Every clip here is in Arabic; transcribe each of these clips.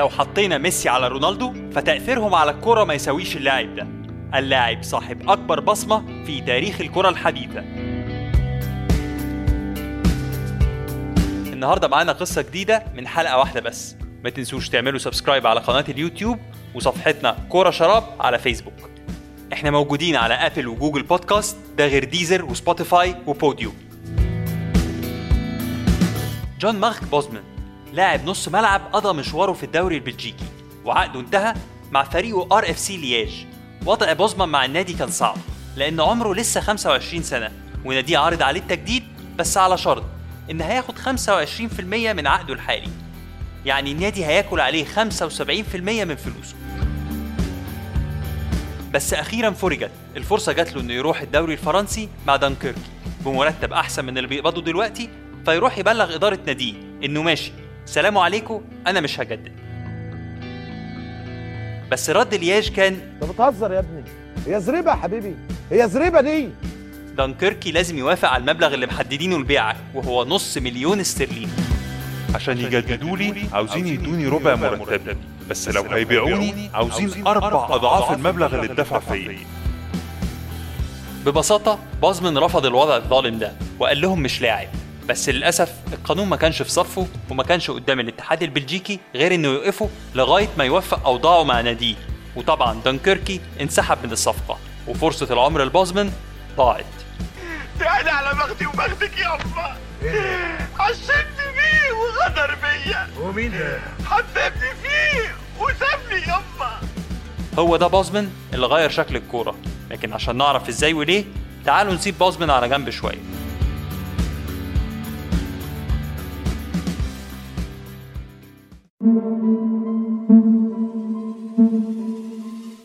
لو حطينا ميسي على رونالدو فتأثيرهم على الكرة ما يساويش اللاعب ده. اللاعب صاحب أكبر بصمة في تاريخ الكرة الحديثة. النهاردة معانا قصة جديدة من حلقة واحدة بس. ما تنسوش تعملوا subscribe على قناة اليوتيوب وصفحتنا كورة شراب على فيسبوك. إحنا موجودين على آبل وجوجل بودكاست ده غير ديزر وسبوتيفاي وبوديو. جون مارك بوزمان لاعب نص ملعب قضى مشواره في الدوري البلجيكي وعقده انتهى مع فريقه آر إف سي لياج وضع بوزمان مع النادي كان صعب لأن عمره لسه 25 سنة وناديه عارض عليه التجديد بس على شرط إن هياخد 25% من عقده الحالي. يعني النادي هياكل عليه 75% من فلوسه. بس أخيرا فرجت الفرصة جات له إنه يروح الدوري الفرنسي مع دانكيركي بمرتب أحسن من اللي بيقبضه دلوقتي فيروح يبلغ إدارة ناديه إنه ماشي. سلام عليكم أنا مش هجدد. بس رد لياج كان أنت بتهزر يا ابني. هي زريبة يا حبيبي. هي زريبة دي. دانكيركي لازم يوافق على المبلغ اللي محددينه لبيعه وهو نص مليون استرليني. عشان يجددوا لي عاوزين يدوني ربع مرتبي. بس لو هيبيعوني عاوزين أربع أضعاف المبلغ اللي اتدفع فيا. ببساطة بازمن رفض الوضع الظالم ده وقال لهم مش لاعب. بس للأسف القانون ما كانش في صفه وما كانش قدام الاتحاد البلجيكي غير إنه يوقفه لغاية ما يوفق أوضاعه مع ناديه. وطبعا دانكيركي انسحب من الصفقة وفرصة العمر البازمن ضاعت. يعني على بختي وبختك يابا عشمت فيه وغدر بيا ومين ده؟ حببني فيه وسابني يابا هو ده بازمن اللي غير شكل الكورة. لكن عشان نعرف إزاي وليه تعالوا نسيب بازمن على جنب شوية.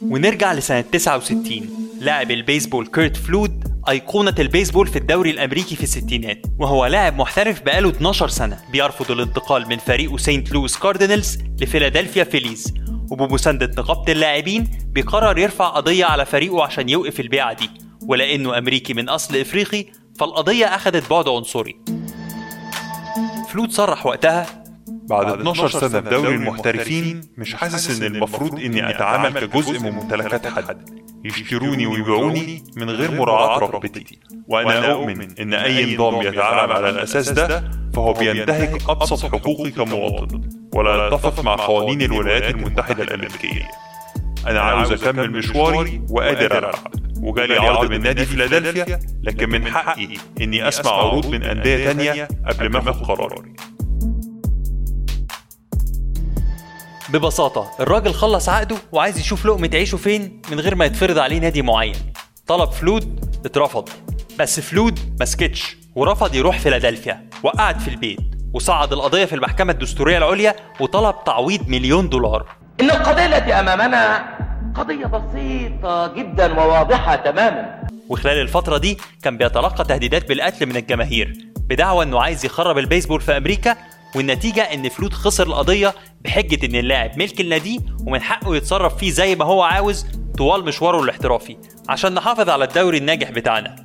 ونرجع لسنة 69 لاعب البيسبول كيرت فلود أيقونة البيسبول في الدوري الأمريكي في الستينات وهو لاعب محترف بقاله 12 سنة بيرفض الانتقال من فريقه سينت لويس كاردينالز لفيلادلفيا فيليز. وبمساندة نقابة اللاعبين بيقرر يرفع قضية على فريقه عشان يوقف البيعة دي. ولأنه أمريكي من أصل إفريقي فالقضية أخذت بعد عنصري. فلود صرح وقتها بعد 12 سنة في دوري المحترفين مش حاسس إن المفروض إني أتعامل كجزء من ممتلكات حد. يشتروني ويبيعوني من غير مراعاة رغبتي وأنا أؤمن إن أي نظام يتعامل على الأساس ده فهو بينتهك أبسط حقوقي كمواطن. ولا يتفق مع قوانين الولايات المتحدة الأمريكية. أنا عاوز أكمل مشواري وقادر ألعب. وجالي عرض من نادي فيلادلفيا لكن من حقي اني اسمع عروض من اندية تانية قبل ما اخد قراري ببساطة الراجل خلص عقده وعايز يشوف لقمة عيشه فين من غير ما يتفرض عليه نادي معين. طلب فلود اترفض بس فلود مسكتش ورفض يروح فيلادلفيا وقعد في البيت وصعد القضية في المحكمة الدستورية العليا وطلب تعويض مليون دولار. إن القضية التي أمامنا قضية بسيطة جدا وواضحة تماما. وخلال الفترة دي كان بيتلقى تهديدات بالقتل من الجماهير بدعوى إنه عايز يخرب البيسبول في أمريكا والنتيجة إن فلوت خسر القضية بحجة إن اللاعب ملك النادي ومن حقه يتصرف فيه زي ما هو عاوز طوال مشواره الاحترافي عشان نحافظ على الدوري الناجح بتاعنا.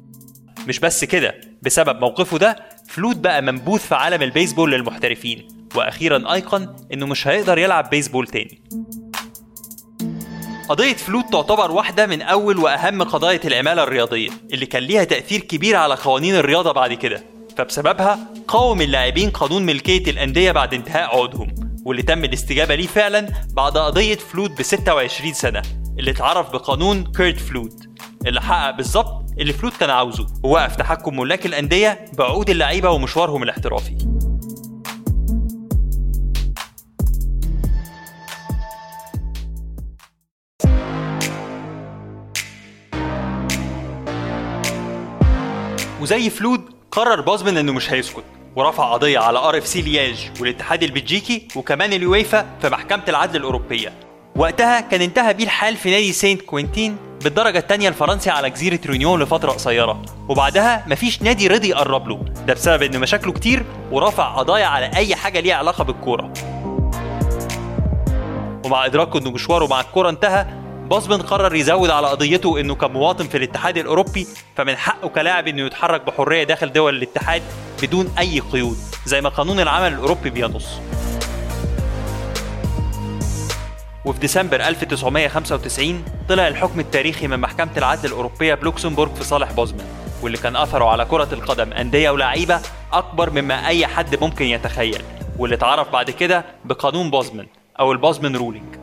مش بس كده بسبب موقفه ده فلوت بقى منبوذ في عالم البيسبول للمحترفين. وأخيرا أيقن إنه مش هيقدر يلعب بيسبول تاني. قضية فلوت تعتبر واحدة من أول وأهم قضايا العمالة الرياضية اللي كان ليها تأثير كبير على قوانين الرياضة بعد كده. فبسببها قاوم اللاعبين قانون ملكية الأندية بعد انتهاء عقودهم. واللي تم الاستجابة ليه فعلا بعد قضية فلوت ب 26 سنة اللي اتعرف بقانون كيرت فلوت اللي حقق بالظبط اللي فلوت كان عاوزه ووقف تحكم ملاك الأندية بعقود اللعيبة ومشوارهم الاحترافي. وزي فلود قرر بازمن إنه مش هيسكت. ورفع قضية على ار اف سي لياج والاتحاد البلجيكي وكمان اليويفا في محكمة العدل الأوروبية. وقتها كان انتهى بيه الحال في نادي سينت كوينتين بالدرجة الثانية الفرنسي على جزيرة ريونيون لفترة قصيرة. وبعدها مفيش نادي رضي يقرب له. ده بسبب إن مشاكله كتير ورفع قضايا على أي حاجة ليها علاقة بالكورة. ومع ادراكه إن مشواره مع الكورة انتهى بازمن قرر يزود على قضيته إنه كمواطن في الاتحاد الأوروبي فمن حقه كلاعب إنه يتحرك بحرية داخل دول الاتحاد بدون أي قيود زي ما قانون العمل الأوروبي بينص. وفي ديسمبر 1995 طلع الحكم التاريخي من محكمة العدل الأوروبية بلوكسمبورغ في صالح بوزمان واللي كان أثره على كرة القدم أندية ولاعيبة أكبر مما أي حد ممكن يتخيل واللي اتعرف بعد كده بقانون بوزمان أو ال Bosman ruling.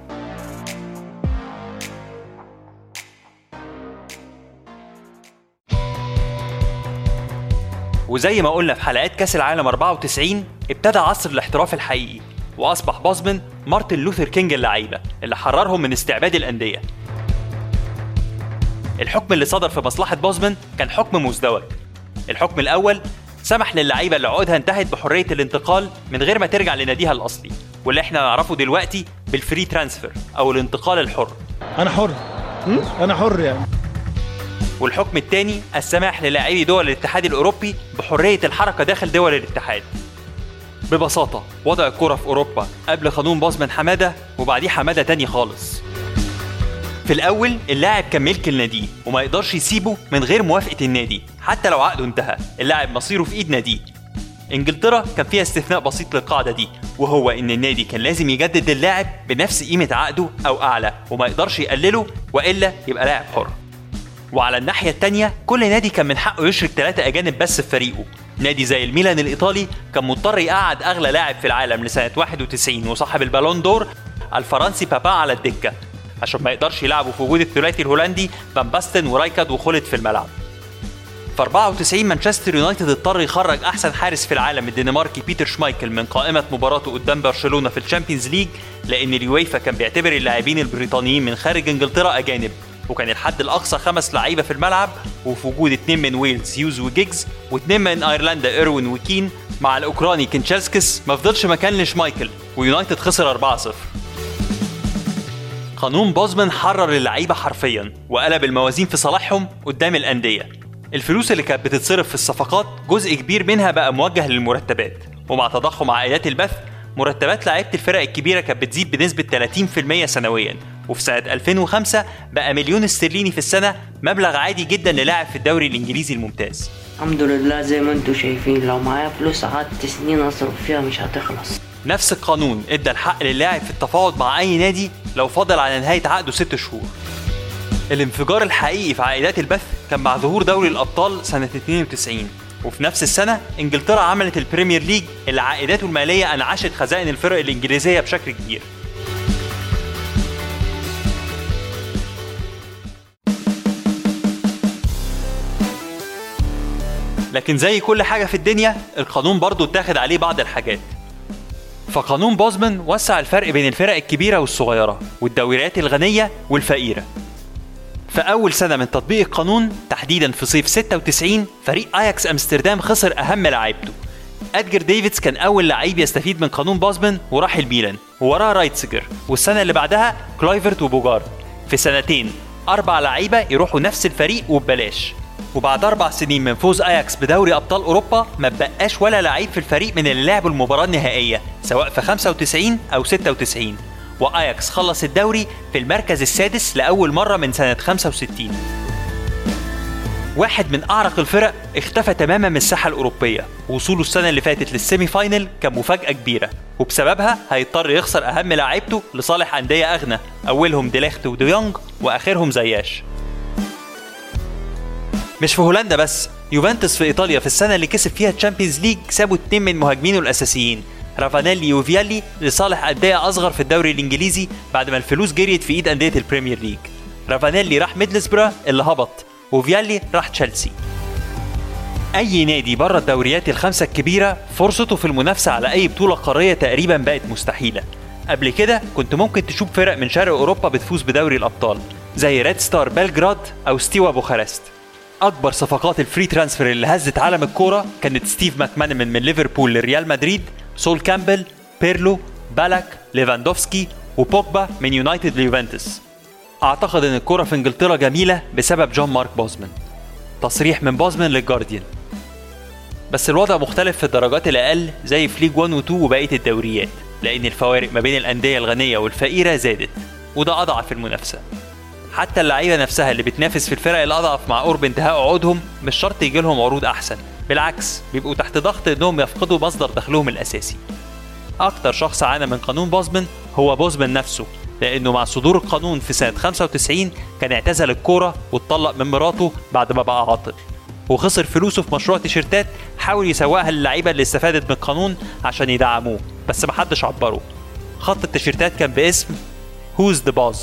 وزي ما قلنا في حلقات كاس العالم 94 ابتدى عصر الاحتراف الحقيقي وأصبح بوزمان مارتن لوثر كينج اللعيبة اللي حررهم من استعباد الأندية. الحكم اللي صدر في مصلحة بوزمان كان حكم مزدوج. الحكم الأول سمح للعيبة اللي عقودها انتهت بحرية الانتقال من غير ما ترجع لناديها الأصلي واللي إحنا نعرفه دلوقتي بال free transfer أو الانتقال الحر. أنا حر. أنا حر يعني. والحكم الثاني السماح للاعبي دول الاتحاد الأوروبي بحرية الحركة داخل دول الاتحاد. ببساطة وضع الكرة في أوروبا قبل قانون بوزمان حمادة وبعديه حمادة تاني خالص. في الأول اللاعب كان ملك النادي وما يقدرش يسيبه من غير موافقة النادي حتى لو عقده انتهى. اللاعب مصيره في إيد ناديه إنجلترا كان فيها استثناء بسيط للقاعدة دي وهو إن النادي كان لازم يجدد للاعب بنفس قيمة عقده أو أعلى وما يقدرش يقلله وإلا يبقى لاعب حر. وعلى الناحية التانية كل نادي كان من حقه يشرك ثلاثة أجانب بس في فريقه. نادي زي الميلان الإيطالي كان مضطر يقعد أغلى لاعب في العالم لسنة 91 وصاحب ال Ballon d'Or الفرنسي بابان على الدكة. عشان ما يقدرش يلعبوا في وجود الثلاثي الهولندي فان باستن ورايكارد وخوليت في الملعب. في 94 مانشستر يونايتد اضطر يخرج أحسن حارس في العالم الدنماركي بيتر شمايكل من قائمة مباراته قدام برشلونة في ال Champions League لأن اليويفا كان بيعتبر اللاعبين البريطانيين من خارج إنجلترا أجانب. وكان الحد الأقصى خمس لعيبة في الملعب وفي وجود اثنين من ويلز هيوز وجيجز واثنين من أيرلندا إيروين وكين مع الأوكراني كانشيلسكيس ما فضلش مكان لشمايكل ويونايتد خسر 4-0 قانون بوزمان حرر اللعيبة حرفيا وقلب الموازين في صالحهم قدام الأندية. الفلوس اللي كانت بتتصرف في الصفقات جزء كبير منها بقى موجه للمرتبات ومع تضخم عائدات البث مرتبات لعيبة الفرق الكبيرة كانت بتزيد بنسبة 30% سنويا. وفي سنة 2005 بقى مليون استرليني في السنة مبلغ عادي جدا للاعب في الدوري الإنجليزي الممتاز. الحمد لله زي ما أنتم شايفين لو معايا فلوس قعدت سنين اصرف فيها مش هتخلص. نفس القانون ادى الحق للاعب في التفاوض مع أي نادي لو فضل على نهاية عقده ست شهور. الانفجار الحقيقي في عائدات البث كان مع ظهور دوري الأبطال سنة 92 وفي نفس السنة إنجلترا عملت ال Premier League اللي عائداته المالية انعشت خزائن الفرق الإنجليزية بشكل كبير. لكن زي كل حاجة في الدنيا القانون برضو اتاخد عليه بعض الحاجات. فقانون بوزمان وسع الفرق بين الفرق الكبيرة والصغيرة والدوريات الغنية والفقيرة. في أول سنة من تطبيق القانون تحديدا في صيف 96 فريق أياكس أمستردام خسر أهم لاعيبته إدجار ديفيدز كان أول لعيب يستفيد من قانون بوزمان وراح الميلان ووراه رايتسيجر والسنة اللي بعدها كلايفرت وبوجارد. في سنتين أربع لعيبة يروحوا نفس الفريق وببلاش. وبعد أربع سنين من فوز أياكس بدوري أبطال أوروبا ما بقاش ولا لعيب في الفريق من اللي لعبوا المباراة النهائية سواء في 95 أو 96 وأياكس خلص الدوري في المركز السادس لأول مرة من سنة 65 واحد من أعرق الفرق اختفى تماما من الساحة الأوروبية وصوله السنة اللي فاتت لل semi-final كان مفاجأة كبيرة. وبسببها هيضطر يخسر أهم لاعيبته لصالح أندية أغنى أولهم ديليخت وديونج وآخرهم زياش. مش في هولندا بس يوفنتوس في إيطاليا في السنة اللي كسب فيها ال Champions League سابوا اتنين من مهاجمينه الأساسيين رافانيلي وفيالي لصالح أندية أصغر في الدوري الإنجليزي بعد ما الفلوس جريت في إيد أندية ال Premier League. رافانيلي راح ميدلزبرا اللي هبط. وفيالي راح تشيلسي. أي نادي بره الدوريات الخمسة الكبيرة فرصته في المنافسة على أي بطولة قارية تقريبا بقت مستحيلة. قبل كده كنت ممكن تشوف فرق من شرق أوروبا بتفوز بدوري الأبطال زي ريد ستار بلجراد أو ستيوا بوخارست أكبر صفقات ال free transfer اللي هزت عالم الكورة كانت ستيف ماكمانمان من ليفربول لريال مدريد سول كامبل بيرلو بالاك ليفاندوفسكي وبوجبا من يونايتد ليوفنتوس. أعتقد إن الكوره في إنجلترا جميلة بسبب جون مارك بوزمان. تصريح من بوزمان للجارديان. بس الوضع مختلف في الدرجات الأقل زي في League 1 و 2 وبقية الدوريات لأن الفوارق ما بين الأندية الغنية والفقيرة زادت وده أضعف المنافسة. حتى اللعيبة نفسها اللي بتنافس في الفرق الأضعف مع قرب انتهاء عقودهم مش شرط يجي لهم عروض أحسن بالعكس بيبقوا تحت ضغط إنهم يفقدوا مصدر دخلهم الأساسي. أكتر شخص عانى من قانون بوزمان هو بوزمان نفسه. لأنه مع صدور القانون في سنة 95 كان اعتزل الكورة واتطلق من مراته بعد ما بقى عاطل. وخسر فلوسه في مشروع تيشيرتات حاول يسوقها للعيبة اللي استفادت من القانون عشان يدعموه بس محدش عبره. خط التيشيرتات كان باسم Who's the Boss